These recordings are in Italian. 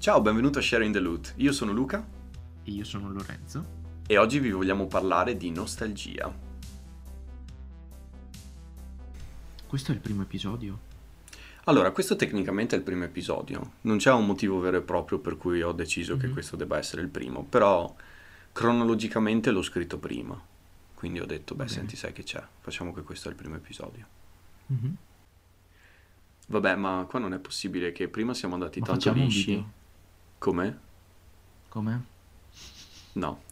Ciao, benvenuto a Sharing the Loot. Io sono Luca E io sono Lorenzo. e oggi vi vogliamo parlare di nostalgia. Questo è il primo episodio. Allora, questo tecnicamente è il primo episodio. Non c'è un motivo vero e proprio per cui ho deciso che Mhm. questo debba essere il primo, però cronologicamente l'ho scritto prima. Quindi ho detto, beh, bene. senti, sai che c'è, facciamo che questo è il primo episodio. Mhm. Vabbè, ma qua non è possibile che prima siamo andati Ma tanto lisci. Come? Come? No.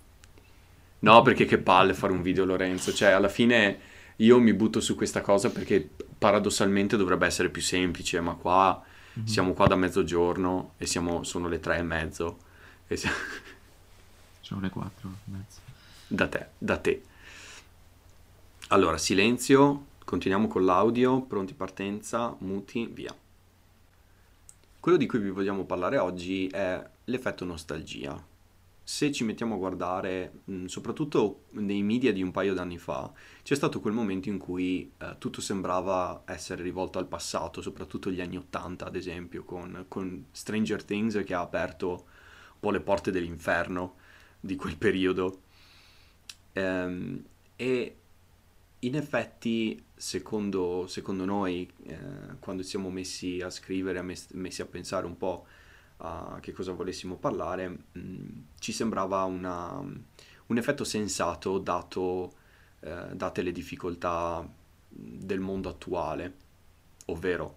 No, perché che palle fare un video, Lorenzo. Cioè, alla fine io mi butto su questa cosa perché paradossalmente dovrebbe essere più semplice, ma qua Mhm. siamo qua da mezzogiorno e siamo, sono le tre e mezzo. E si- Sono le quattro e mezzo. da te, da te. Allora, silenzio, continuiamo con l'audio, pronti partenza, muti, via. Quello di cui vi vogliamo parlare oggi è l'effetto nostalgia. Se ci mettiamo a guardare, soprattutto nei media di un paio d'anni fa, c'è stato quel momento in cui eh, tutto sembrava essere rivolto al passato, soprattutto gli anni 80 ad esempio, con, con Stranger Things che ha aperto un po' le porte dell'inferno di quel periodo. Ehm, e in effetti, secondo, secondo noi, eh, quando siamo messi a scrivere, mes- messi a pensare un po' a che cosa volessimo parlare, mh, ci sembrava una- un effetto sensato dato, eh, date le difficoltà del mondo attuale, ovvero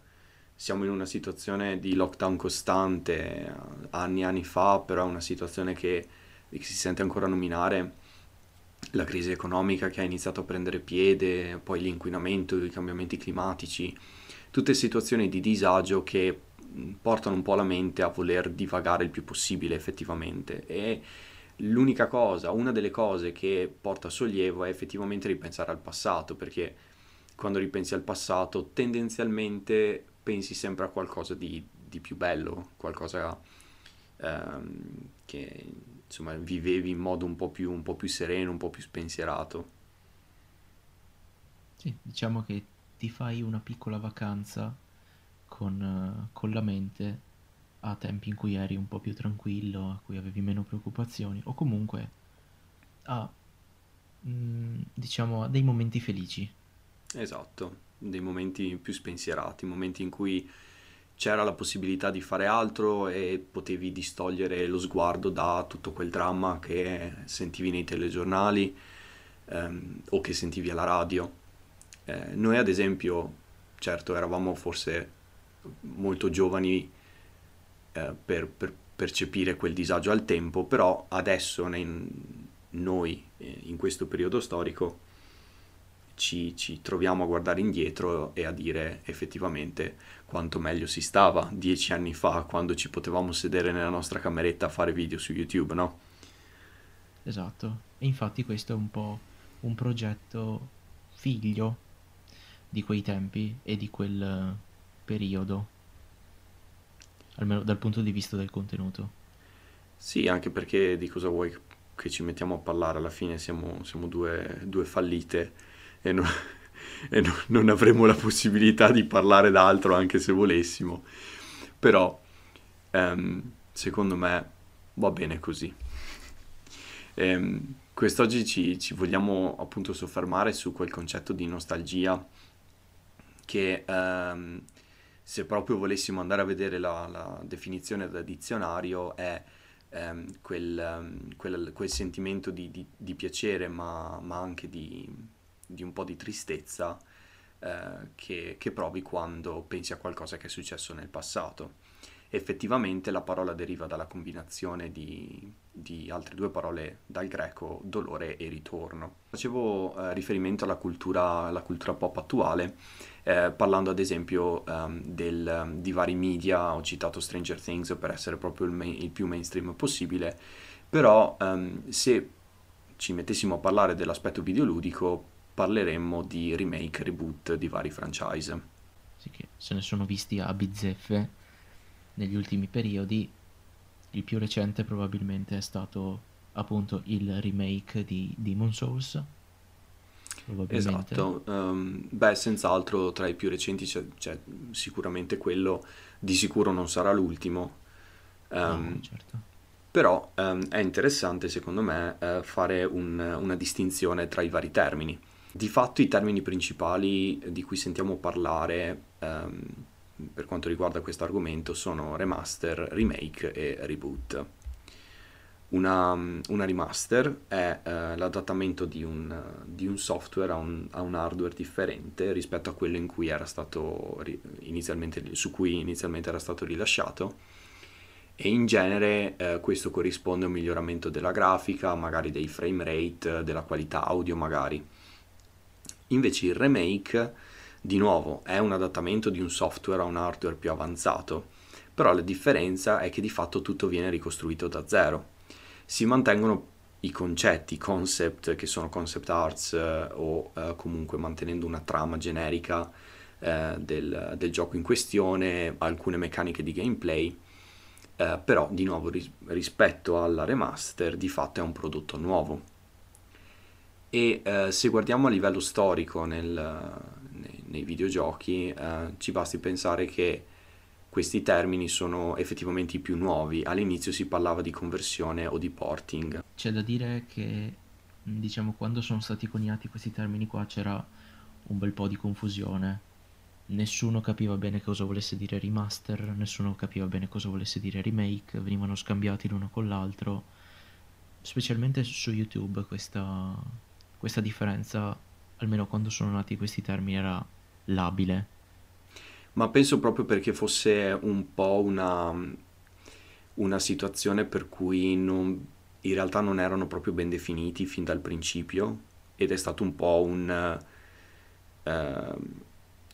siamo in una situazione di lockdown costante, anni e anni fa, però è una situazione che, che si sente ancora nominare la crisi economica che ha iniziato a prendere piede, poi l'inquinamento, i cambiamenti climatici, tutte situazioni di disagio che portano un po' la mente a voler divagare il più possibile effettivamente. E l'unica cosa, una delle cose che porta sollievo è effettivamente ripensare al passato, perché quando ripensi al passato tendenzialmente pensi sempre a qualcosa di, di più bello, qualcosa ehm, che insomma vivevi in modo un po' più, un po' più sereno, un po' più spensierato. Sì, diciamo che ti fai una piccola vacanza con, eh, con la mente a tempi in cui eri un po' più tranquillo, a cui avevi meno preoccupazioni, o comunque a, mm, diciamo, a dei momenti felici. Esatto, dei momenti più spensierati, momenti in cui c'era la possibilità di fare altro e potevi distogliere lo sguardo da tutto quel dramma che sentivi nei telegiornali ehm, o che sentivi alla radio. Eh, noi ad esempio, certo, eravamo forse molto giovani eh, per, per percepire quel disagio al tempo, però adesso nei- noi, eh, in questo periodo storico, ci, ci troviamo a guardare indietro e a dire effettivamente quanto meglio si stava dieci anni fa, quando ci potevamo sedere nella nostra cameretta a fare video su YouTube, no? Esatto. E infatti questo è un po' un progetto figlio di quei tempi e di quel eh, periodo, almeno dal punto di vista del contenuto. Sì, anche perché di cosa vuoi che ci mettiamo a parlare? Alla fine siamo, siamo due, due fallite e, non, e non- non avremo la possibilità di parlare d'altro anche se volessimo. Però, ehm, secondo me, va bene così. Ehm, quest'oggi ci, ci vogliamo appunto soffermare su quel concetto di nostalgia che ehm, se proprio volessimo andare a vedere la, la definizione da dizionario è ehm, quel, ehm, quel- quel sentimento di, di- di piacere ma, ma anche di, di un po' di tristezza eh, che, che provi quando pensi a qualcosa che è successo nel passato. Effettivamente la parola deriva dalla combinazione di, di altre due parole dal greco dolore e ritorno. Facevo eh, riferimento alla cultura, alla cultura pop attuale, eh, parlando ad esempio ehm, del, di vari media, ho citato Stranger Things per essere proprio il, main- il più mainstream possibile, però ehm, se ci mettessimo a parlare dell'aspetto videoludico, parleremmo di remake, reboot di vari franchise. Sì che se ne sono visti a bizzeffe negli ultimi periodi. Il più recente probabilmente è stato appunto il remake di Demon Souls. Esatto, ehm, beh, senz'altro tra i più recenti c'è, c'è sicuramente quello, di sicuro non sarà l'ultimo, Ehm, No, certo. però ehm, è interessante secondo me eh, fare un- una distinzione tra i vari termini. Di fatto i termini principali di cui sentiamo parlare ehm, per quanto riguarda questo argomento sono remaster, remake e reboot. Una, una remaster è eh, l'adattamento di un, di un software a un, a un hardware differente rispetto a quello su cui inizialmente era stato rilasciato e in genere eh, questo corrisponde a un miglioramento della grafica, magari dei frame rate, della qualità audio magari. Invece il remake, di nuovo, è un adattamento di un software a un hardware più avanzato, però la differenza è che di fatto tutto viene ricostruito da zero. Si mantengono i concetti, i concept che sono concept arts eh, o eh, comunque mantenendo una trama generica eh, del, del gioco in questione, alcune meccaniche di gameplay, eh, però di nuovo ris- rispetto alla remaster di fatto è un prodotto nuovo. E eh, se guardiamo a livello storico nel- nei, nei videogiochi, eh, ci basti pensare che questi termini sono effettivamente i più nuovi. All'inizio si parlava di conversione o di porting. C'è da dire che, diciamo, quando sono stati coniati questi termini qua c'era un bel po' di confusione. Nessuno capiva bene cosa volesse dire remaster, nessuno capiva bene cosa volesse dire remake, venivano scambiati l'uno con l'altro. Specialmente su YouTube questa, questa differenza, almeno quando sono nati questi termini, era labile. Ma penso proprio perché fosse un po' una, una situazione per cui non- in realtà non erano proprio ben definiti fin dal principio ed è stato un po' un, eh,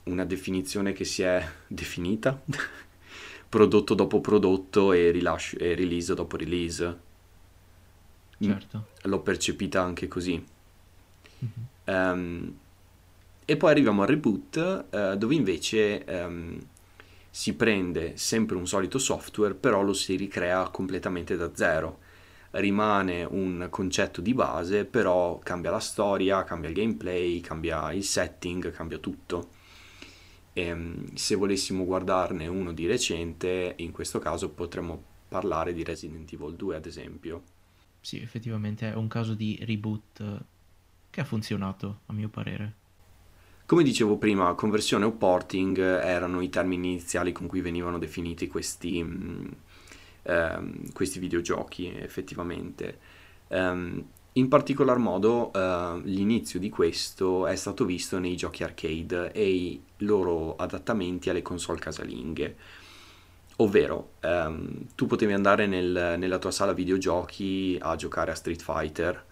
una definizione che si è definita, prodotto dopo prodotto e, rilascio- e release dopo release. Certo. L'ho percepita anche così. Mhm. Ehm, e poi arriviamo al reboot, eh, dove invece ehm, si prende sempre un solito software, però lo si ricrea completamente da zero. Rimane un concetto di base, però cambia la storia, cambia il gameplay, cambia il setting, cambia tutto. Ehm, se volessimo guardarne uno di recente, in questo caso potremmo parlare di Resident Evil 2, ad esempio. Sì, effettivamente è un caso di reboot che ha funzionato, a mio parere. Come dicevo prima, conversione o porting erano i termini iniziali con cui venivano definiti questi, mh, ehm, questi videogiochi, effettivamente. Ehm, in particolar modo, eh, l'inizio di questo è stato visto nei giochi arcade e i loro adattamenti alle console casalinghe. Ovvero, ehm, tu potevi andare nel- nella tua sala videogiochi a giocare a Street Fighter,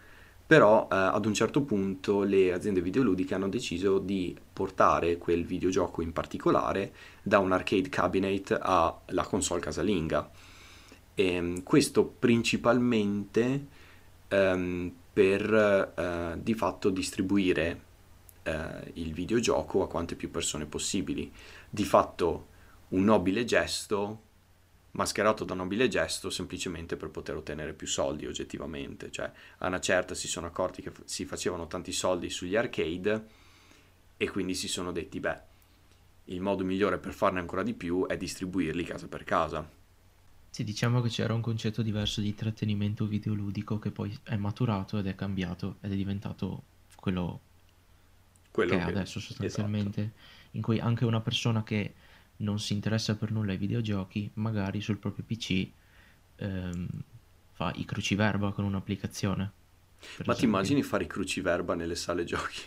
però eh, ad un certo punto le aziende videoludiche hanno deciso di portare quel videogioco in particolare da un arcade cabinet alla console casalinga. E, questo principalmente ehm, per eh, di fatto distribuire eh, il videogioco a quante più persone possibili. Di fatto un nobile gesto, mascherato da nobile gesto semplicemente per poter ottenere più soldi oggettivamente. Cioè, a una certa si sono accorti che si facevano tanti soldi sugli arcade e quindi si sono detti, beh, il modo migliore per farne ancora di più è distribuirli casa per casa. Sì, diciamo che c'era un concetto diverso di intrattenimento videoludico che poi è maturato ed è cambiato ed è diventato quello Quello che è che... adesso Esatto. sostanzialmente, in cui anche una persona che non si interessa per nulla ai videogiochi, magari sul proprio PC ehm, fa i cruciverba con un'applicazione, Ma ti immagini fare i cruciverba nelle sale giochi?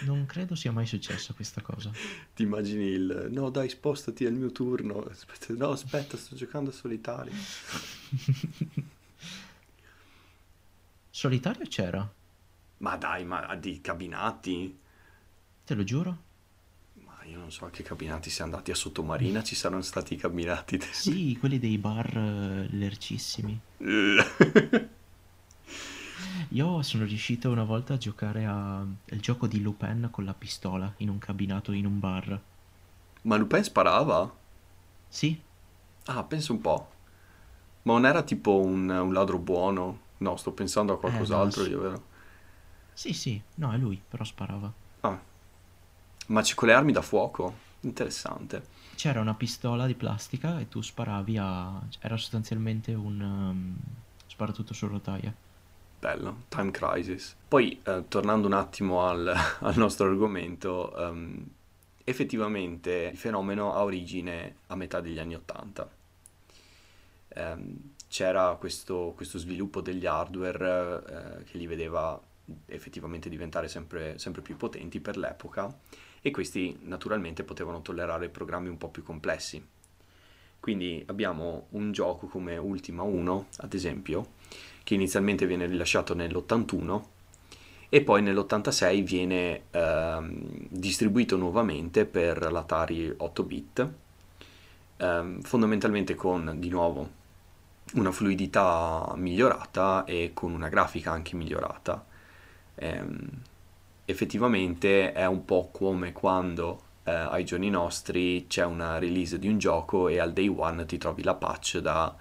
Non credo sia mai successa questa cosa. Ti immagini il no, dai, spostati, è il mio turno. Aspetta, no, aspetta, sto giocando a solitario. Solitario c'era, Ma dai, ma di cabinati? te lo giuro. Ma io non so a che cabinati si è andati a Sottomarina, ci saranno stati i cabinati. Sì, quelli dei bar eh, lercissimi. Io sono riuscito una volta a giocare a il gioco di Lupin con la pistola in un cabinato in un bar. Ma Lupin sparava? Sì, Ah, penso un po'. Ma non era tipo un, un ladro buono? No, sto pensando a eh no, qualcos'altro io, vero? sì, sì, no, è lui, però sparava. Ma c'è con le armi da fuoco? Interessante. c'era una pistola di plastica e tu sparavi a... era sostanzialmente un um, sparatutto su rotaia. Bello, Time Crisis. Poi, eh, tornando un attimo al, al nostro argomento, um, effettivamente il fenomeno ha origine a metà degli anni Ottanta. Um, c'era questo, questo, sviluppo degli hardware eh, che li vedeva effettivamente diventare sempre, sempre più potenti per l'epoca e questi naturalmente potevano tollerare programmi un po' più complessi. Quindi abbiamo un gioco come Ultima 1, ad esempio, che inizialmente viene rilasciato nell'81 e poi nell'86 viene ehm, distribuito nuovamente per l'Atari 8-bit, ehm, fondamentalmente con di nuovo una fluidità migliorata e con una grafica anche migliorata. Ehm, effettivamente è un po' come quando eh, ai giorni nostri c'è una release di un gioco e al day one ti trovi la patch da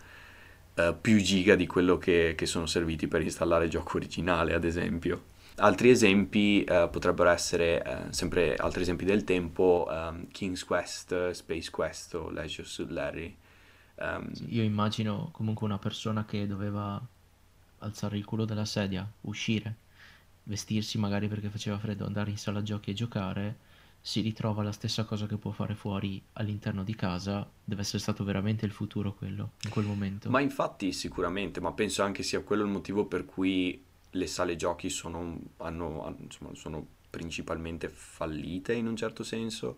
eh, più giga di quello che, che, sono serviti per installare il gioco originale, ad esempio. Altri esempi eh, potrebbero essere, eh, sempre altri esempi del tempo, um, King's Quest, Space Quest o Leisure Suit Larry. Um, io immagino comunque una persona che doveva alzare il culo dalla sedia, uscire vestirsi magari perché faceva freddo, andare in sala giochi e giocare, si ritrova la stessa cosa che può fare fuori all'interno di casa, deve essere stato veramente il futuro quello, in quel momento. Ma infatti sicuramente, ma penso anche sia quello il motivo per cui le sale giochi sono, hanno, insomma, sono principalmente fallite in un certo senso,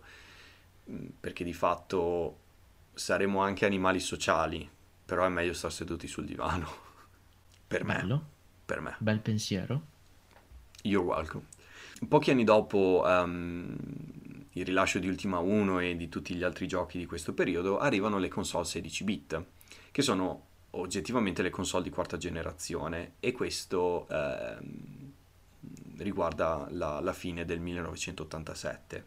mm, perché di fatto saremo anche animali sociali, però è meglio stare seduti sul divano. per me. Bello. Per me. Bel pensiero. You're welcome. Pochi anni dopo um, il rilascio di Ultima 1 e di tutti gli altri giochi di questo periodo, arrivano le console 16 bit, che sono oggettivamente le console di quarta generazione e questo eh, riguarda la, la, fine del 1987.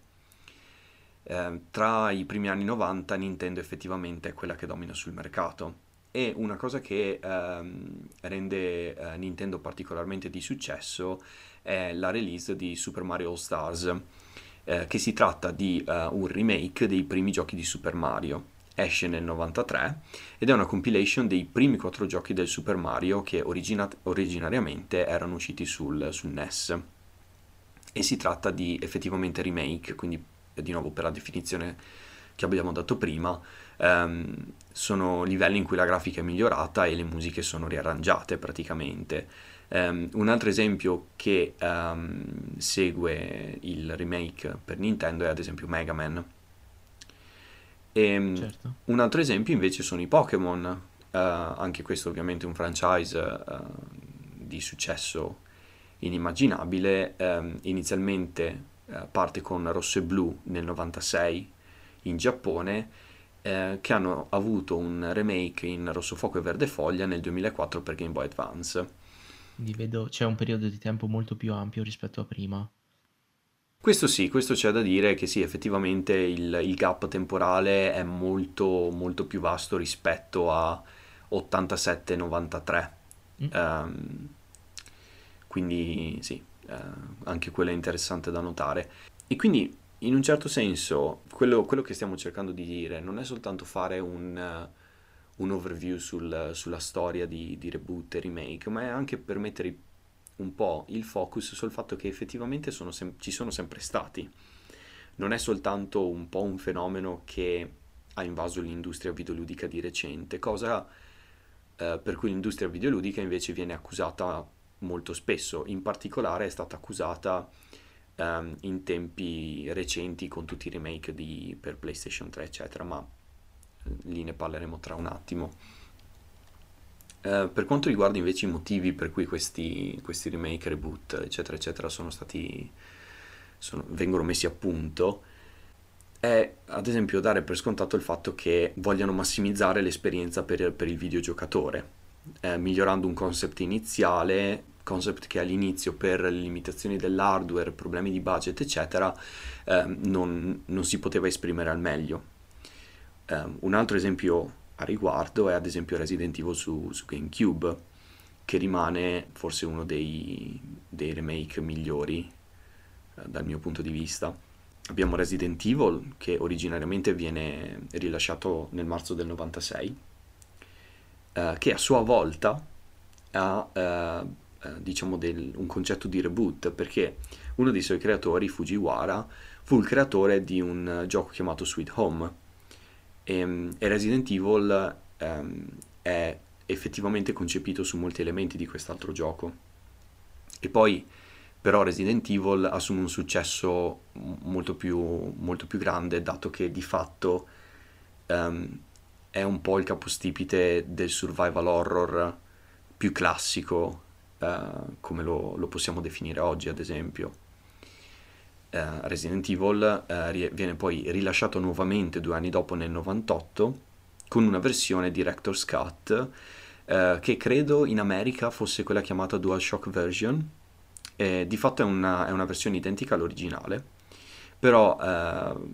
Eh, tra i primi anni 90 Nintendo effettivamente è quella che domina sul mercato e una cosa che ehm, rende eh, Nintendo particolarmente di successo è la release di Super Mario All Stars, eh, che si tratta di uh, un remake dei primi giochi di Super Mario. Esce nel 93 ed è una compilation dei primi quattro giochi del Super Mario che origina- originariamente erano usciti sul, sul NES. E si tratta di effettivamente remake, quindi di nuovo per la definizione che abbiamo dato prima, ehm, sono livelli in cui la grafica è migliorata e le musiche sono riarrangiate praticamente. Um, un altro esempio che um, segue il remake per Nintendo è ad esempio Mega Man. E, ehm, certo. Un altro esempio invece sono i Pokémon, uh, anche questo ovviamente è un franchise uh, di successo inimmaginabile. Um, inizialmente uh, parte con Rosso e Blu nel 96 in Giappone, che hanno avuto un remake in Rosso Fuoco e Verde Foglia nel 2004 per Game Boy Advance quindi vedo c'è un periodo di tempo molto più ampio rispetto a prima. Questo sì, questo c'è da dire che sì, effettivamente il, il gap temporale è molto, molto più vasto rispetto a 87-93. Mm. Um, quindi sì, uh, anche quello è interessante da notare. E quindi in un certo senso quello, quello che stiamo cercando di dire non è soltanto fare un... Uh, un overview sul, sulla storia di, di, reboot e remake, ma è anche per mettere un po' il focus sul fatto che effettivamente sono sem- ci sono sempre stati. Non è soltanto un po' un fenomeno che ha invaso l'industria videoludica di recente, cosa eh, per cui l'industria videoludica invece viene accusata molto spesso, in particolare è stata accusata um, in tempi recenti con tutti i remake di, per PlayStation 3 eccetera, ma lì ne parleremo tra un attimo. Eh, per quanto riguarda invece i motivi per cui questi, questi remake, reboot, eccetera, eccetera, sono stati, sono, vengono messi a punto, è ad esempio dare per scontato il fatto che vogliano massimizzare l'esperienza per, per il videogiocatore, eh, migliorando un concept iniziale, concept che all'inizio per le limitazioni dell'hardware, problemi di budget, eccetera, eh, non, non si poteva esprimere al meglio Um, un altro esempio a riguardo è ad esempio Resident Evil su, su GameCube, che rimane forse uno dei, dei remake migliori uh, dal mio punto di vista. abbiamo Resident Evil che originariamente viene rilasciato nel marzo del 96, eh, che a sua volta ha eh, eh, diciamo del, un concetto di reboot perché uno dei suoi creatori, Fujiwara, fu il creatore di un gioco chiamato Sweet Home e, ehm, e Resident Evil um, è effettivamente concepito su molti elementi di quest'altro gioco. E poi però Resident Evil assume un successo molto più, molto più grande dato che di fatto um, è un po' il capostipite del survival horror più classico uh, come lo, lo, possiamo definire oggi ad esempio. Uh, Resident Evil uh, viene poi rilasciato nuovamente due anni dopo nel 98 con una versione Director's Cut che credo in America fosse quella chiamata DualShock version di fatto è una, è una versione identica all'originale però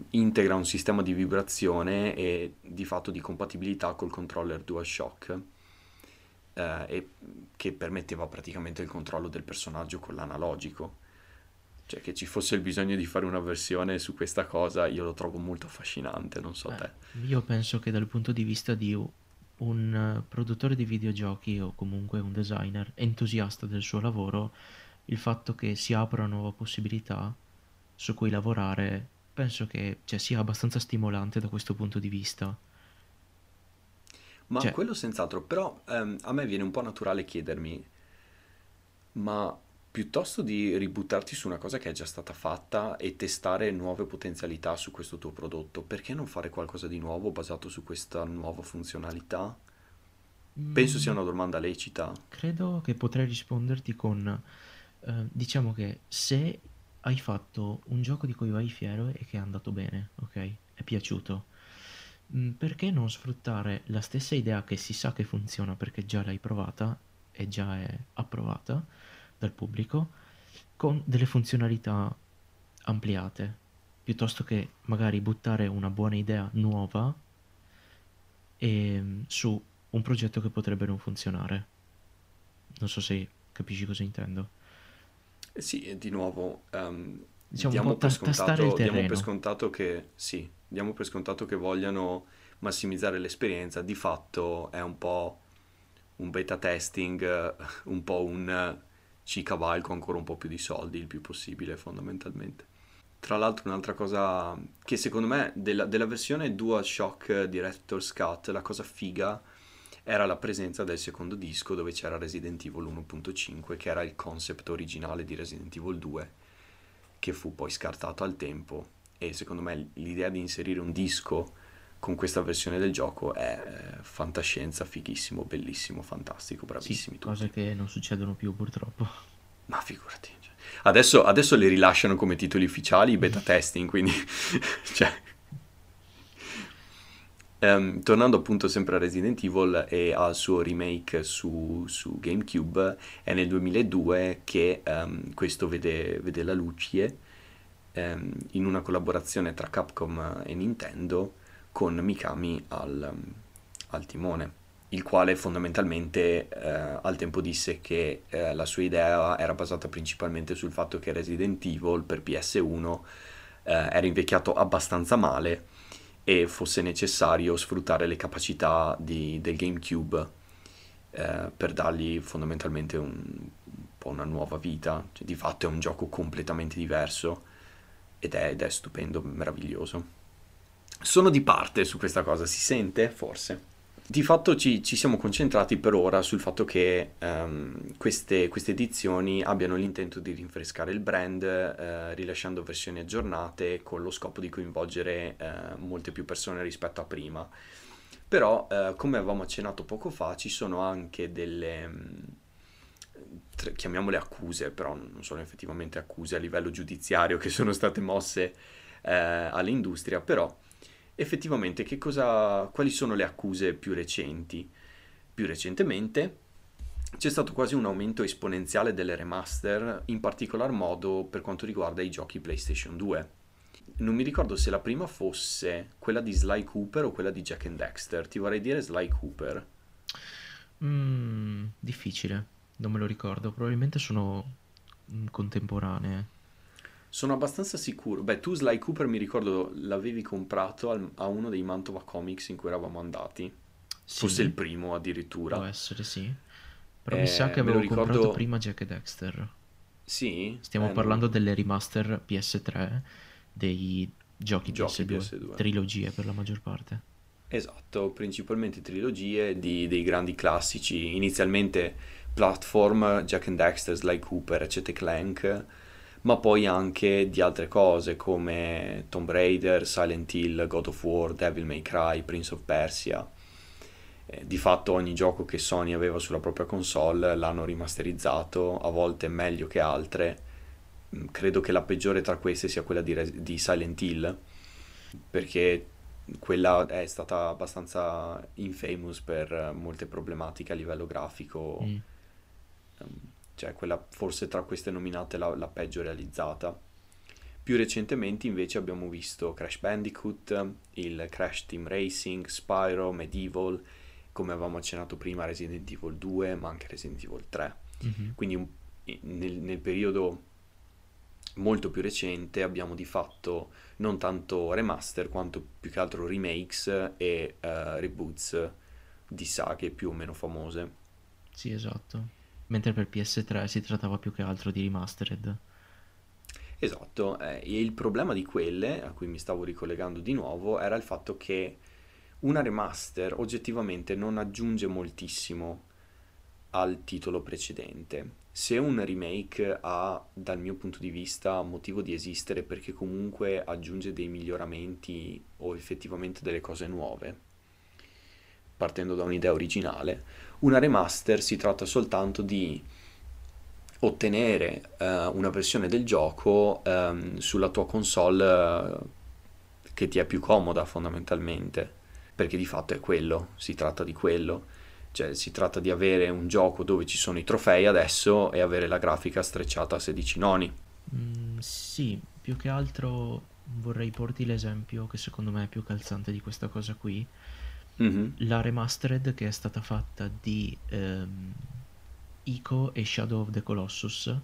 integra un sistema di vibrazione e di fatto di compatibilità col controller DualShock eh, e che permetteva praticamente il controllo del personaggio con l'analogico. Cioè che ci fosse il bisogno di fare una versione su questa cosa io lo trovo molto affascinante, non so Beh, te. Io penso che dal punto di vista di un produttore di videogiochi o comunque un designer entusiasta del suo lavoro, il fatto che si apra una nuova possibilità su cui lavorare penso che cioè, sia abbastanza stimolante da questo punto di vista. Ma Cioè, quello senz'altro, però ehm, a me viene un po' naturale chiedermi, ma piuttosto di ributtarti su una cosa che è già stata fatta e testare nuove potenzialità su questo tuo prodotto, perché non fare qualcosa di nuovo basato su questa nuova funzionalità? Penso sia mm, una domanda lecita. credo che potrei risponderti con, eh, diciamo che se hai fatto un gioco di cui vai fiero e che è andato bene, ok? È piaciuto. Mm, Perché non sfruttare la stessa idea che si sa che funziona perché già l'hai provata e già è approvata dal pubblico con delle funzionalità ampliate, piuttosto che magari buttare una buona idea nuova ehm, su un progetto che potrebbe non funzionare. Non so se capisci cosa intendo. Sì, e di nuovo, ehm, Diciamo diamo per scontato, diamo per scontato che sì, diamo per scontato che vogliano massimizzare l'esperienza, di fatto è un po' un beta testing, un po' un ci cavalco ancora un po' più di soldi, il più possibile fondamentalmente. Tra l'altro un'altra cosa che secondo me della, della versione DualShock Director's Cut, la cosa figa era la presenza del secondo disco dove c'era Resident Evil 1.5, che era il concept originale di Resident Evil 2, che fu poi scartato al tempo. E secondo me l'idea di inserire un disco con questa versione del gioco è eh, fantascienza, fighissimo, bellissimo, fantastico, Sì, bravissimi cose tutti. che non succedono più purtroppo. Ma figurati. cioè. Adesso, adesso le rilasciano come titoli ufficiali, beta testing, quindi... cioè, Ehm, tornando appunto sempre a Resident Evil e al suo remake su, su GameCube, è nel 2002 che ehm, questo vede, vede la luce ehm, in una collaborazione tra Capcom e Nintendo con Mikami al, al timone, il quale fondamentalmente eh, al tempo disse che eh, la sua idea era basata principalmente sul fatto che Resident Evil per PS1 eh, era invecchiato abbastanza male e fosse necessario sfruttare le capacità di- del GameCube eh, per dargli fondamentalmente un, un po' una nuova vita. Cioè, di fatto è un gioco completamente diverso ed è, ed è stupendo, meraviglioso. Sono di parte su questa cosa, si sente? Forse. Di fatto ci, ci siamo concentrati per ora sul fatto che ehm, queste, queste edizioni abbiano l'intento di rinfrescare il brand, eh, rilasciando versioni aggiornate con lo scopo di coinvolgere eh, molte più persone rispetto a prima. Però, eh, come avevamo accennato poco fa, ci sono anche delle, tre- chiamiamole accuse, però non sono effettivamente accuse a livello giudiziario che sono state mosse eh, all'industria, però effettivamente cosa, quali sono le accuse più recenti? Più recentemente c'è stato quasi un aumento esponenziale delle remaster, in particolar modo per quanto riguarda i giochi PlayStation 2. Non mi ricordo se la prima fosse quella di Sly Cooper o quella di Jack and Dexter, ti vorrei dire Sly Cooper. Mm, difficile, non me lo ricordo. Probabilmente sono mm, contemporanee. Sono abbastanza sicuro. Beh, tu Sly Cooper mi ricordo l'avevi comprato al- a uno dei Mantova Comics in cui eravamo andati. Forse il Sì, primo può addirittura. essere sì. Però mi sa Eh, che avevo comprato ricordo. prima Jack e Dexter. Sì? Stiamo Eh, parlando non... delle remaster PS3 dei giochi Giochi PS2, PS2. trilogie per la maggior parte. Esatto, principalmente trilogie di- dei grandi classici. Inizialmente platform, Jack and Dexter, Sly Cooper, Ratchet Clank, ma poi anche di altre cose come Tomb Raider, Silent Hill, God of War, Devil May Cry, Prince of Persia. Eh, di fatto ogni gioco che Sony aveva sulla propria console l'hanno rimasterizzato, a volte meglio che altre. Mm, Credo che la peggiore tra queste sia quella di, Res- di Silent Hill, perché quella è stata abbastanza infamous per molte problematiche a livello grafico, Mm. Ehm, cioè quella forse tra queste nominate la, la peggio realizzata. Più recentemente invece abbiamo visto Crash Bandicoot, il Crash Team Racing, Spyro, Medieval, come avevamo accennato prima Resident Evil 2, ma anche Resident Evil 3. Mhm. Quindi nel, nel periodo molto più recente abbiamo di fatto non tanto remaster quanto più che altro remakes e eh, reboots di saghe più o meno famose. Sì, esatto. Mentre per PS3 si trattava più che altro di remastered. Esatto, eh, e il problema di quelle, a cui mi stavo ricollegando di nuovo, era il fatto che una remaster oggettivamente non aggiunge moltissimo al titolo precedente. Se un remake ha, dal mio punto di vista, motivo di esistere perché comunque aggiunge dei miglioramenti o effettivamente delle cose nuove, partendo da un'idea originale, una remaster si tratta soltanto di ottenere eh, una versione del gioco ehm, sulla tua console eh, che ti è più comoda fondamentalmente, perché di fatto è quello, si tratta di quello. Cioè, si tratta di avere un gioco dove ci sono i trofei adesso e avere la grafica strecciata a 16 noni. Mm, sì, più che altro vorrei porti l'esempio che secondo me è più calzante di questa cosa qui. Mhm, La remastered che è stata fatta di ehm, Ico e Shadow of the Colossus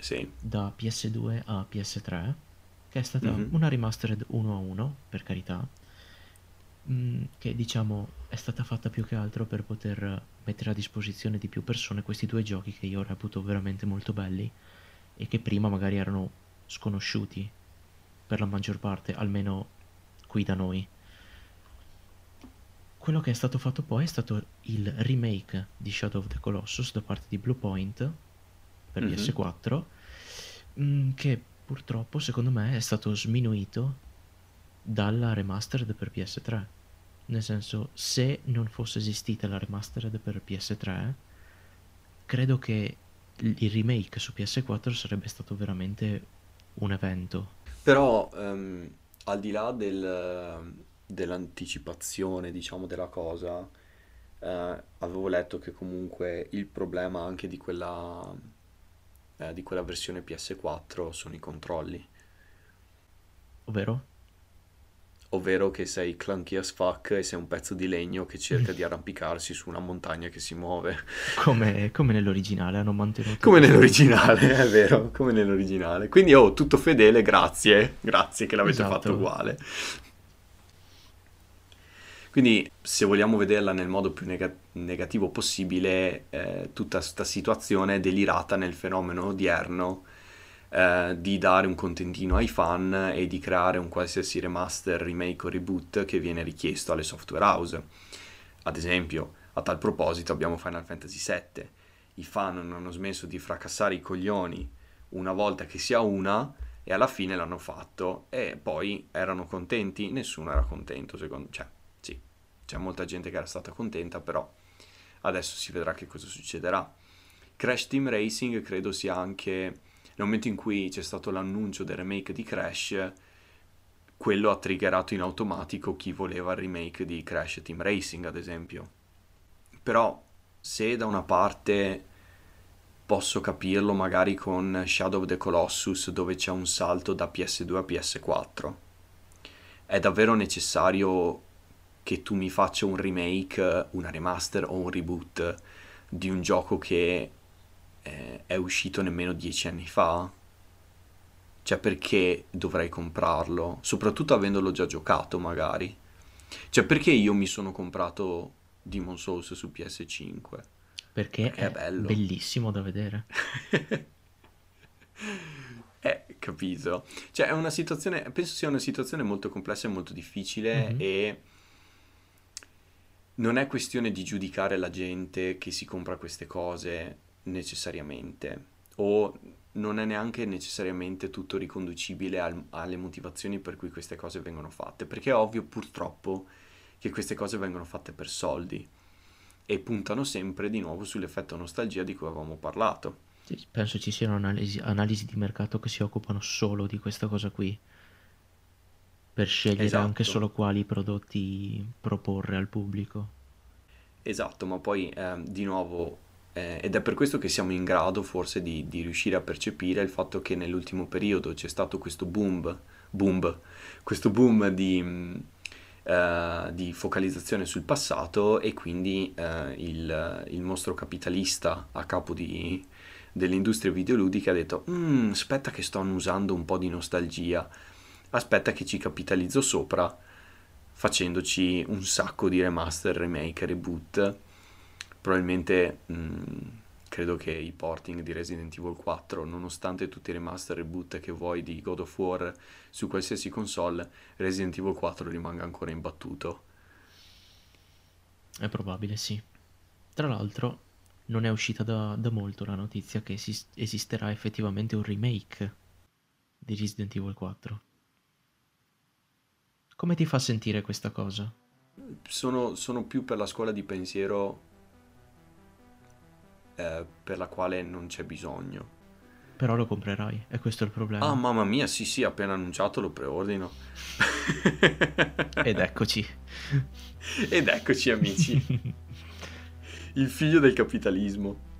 Sì. da PS2 a PS3, che è stata Mhm. una remastered 1 a 1, per carità, mm, che diciamo è stata fatta più che altro per poter mettere a disposizione di più persone questi due giochi che io reputo veramente molto belli e che prima magari erano sconosciuti per la maggior parte, almeno qui da noi. Quello che è stato fatto poi è stato il remake di Shadow of the Colossus da parte di Bluepoint per Mhm. PS4, mm, che purtroppo secondo me è stato sminuito dalla remastered per PS3. Nel senso, se non fosse esistita la remastered per PS3, credo che il remake su PS4 sarebbe stato veramente un evento. Però, ehm, al di là del- dell'anticipazione, diciamo, della cosa, eh, avevo letto che comunque il problema anche di quella, eh, di quella versione PS4 sono i controlli, Ovvero? ovvero che sei clunky as fuck e sei un pezzo di legno che cerca di arrampicarsi su una montagna che si muove. Come, come nell'originale hanno mantenuto Come nell'originale, è vero, come nell'originale. Quindi, oh, tutto fedele, grazie, grazie che l'avete fatto Esatto. uguale. Quindi, se vogliamo vederla nel modo più nega- negativo possibile, eh, tutta questa situazione è delirata nel fenomeno odierno eh, di dare un contentino ai fan e di creare un qualsiasi remaster, remake o reboot che viene richiesto alle software house. Ad esempio, a tal proposito abbiamo Final Fantasy VII. I fan non hanno smesso di fracassare i coglioni una volta che sia una e alla fine l'hanno fatto e poi erano contenti? Nessuno era contento, secondo cioè, c'è molta gente che era stata contenta, però adesso si vedrà che cosa succederà. Crash Team Racing credo sia anche nel momento in cui c'è stato l'annuncio del remake di Crash, quello ha triggerato in automatico chi voleva il remake di Crash Team Racing, ad esempio. Però se da una parte posso capirlo magari con Shadow of the Colossus dove c'è un salto da PS2 a PS4, è davvero necessario che tu mi faccia un remake, una remaster o un reboot di un gioco che eh, è uscito nemmeno dieci anni fa? Cioè, perché dovrei comprarlo? Soprattutto avendolo già giocato, magari. Cioè, perché io mi sono comprato Demon Souls su PS5? Perché, Perché è è bello. bellissimo da vedere. Eh, capito. Cioè, è una situazione, penso sia una situazione molto complessa e molto difficile Mhm. e non è questione di giudicare la gente che si compra queste cose necessariamente, o non è neanche necessariamente tutto riconducibile al- alle motivazioni per cui queste cose vengono fatte, perché è ovvio purtroppo che queste cose vengono fatte per soldi e puntano sempre di nuovo sull'effetto nostalgia di cui avevamo parlato. Penso ci siano analisi, analisi di mercato che si occupano solo di questa cosa qui, per scegliere anche Esatto. solo quali prodotti proporre al pubblico. Esatto, ma poi ehm, di nuovo, eh, ed è per questo che siamo in grado forse di, di riuscire a percepire il fatto che nell'ultimo periodo c'è stato questo boom, boom, questo boom di, mh, eh, di focalizzazione sul passato e quindi eh, il, il mostro capitalista a capo di- delle industrie videoludiche ha detto, "Mm, aspetta che sto usando un po' di nostalgia, aspetta che ci capitalizzo sopra facendoci un sacco di remaster, remake, reboot. Probabilmente mh, credo che i porting di Resident Evil 4, nonostante tutti i remaster, reboot che vuoi di God of War su qualsiasi console, Resident Evil 4 rimanga ancora imbattuto. È probabile, sì. Tra l'altro, non è uscita da, da molto la notizia che esis- esisterà effettivamente un remake di Resident Evil 4. Come ti fa sentire questa cosa? Sono, sono più per la scuola di pensiero eh, per la quale non c'è bisogno. Però lo comprerai, e questo è il Ah, problema. mamma mia, sì, sì, appena annunciato lo preordino. Ed eccoci. Ed eccoci, amici. Il figlio del capitalismo.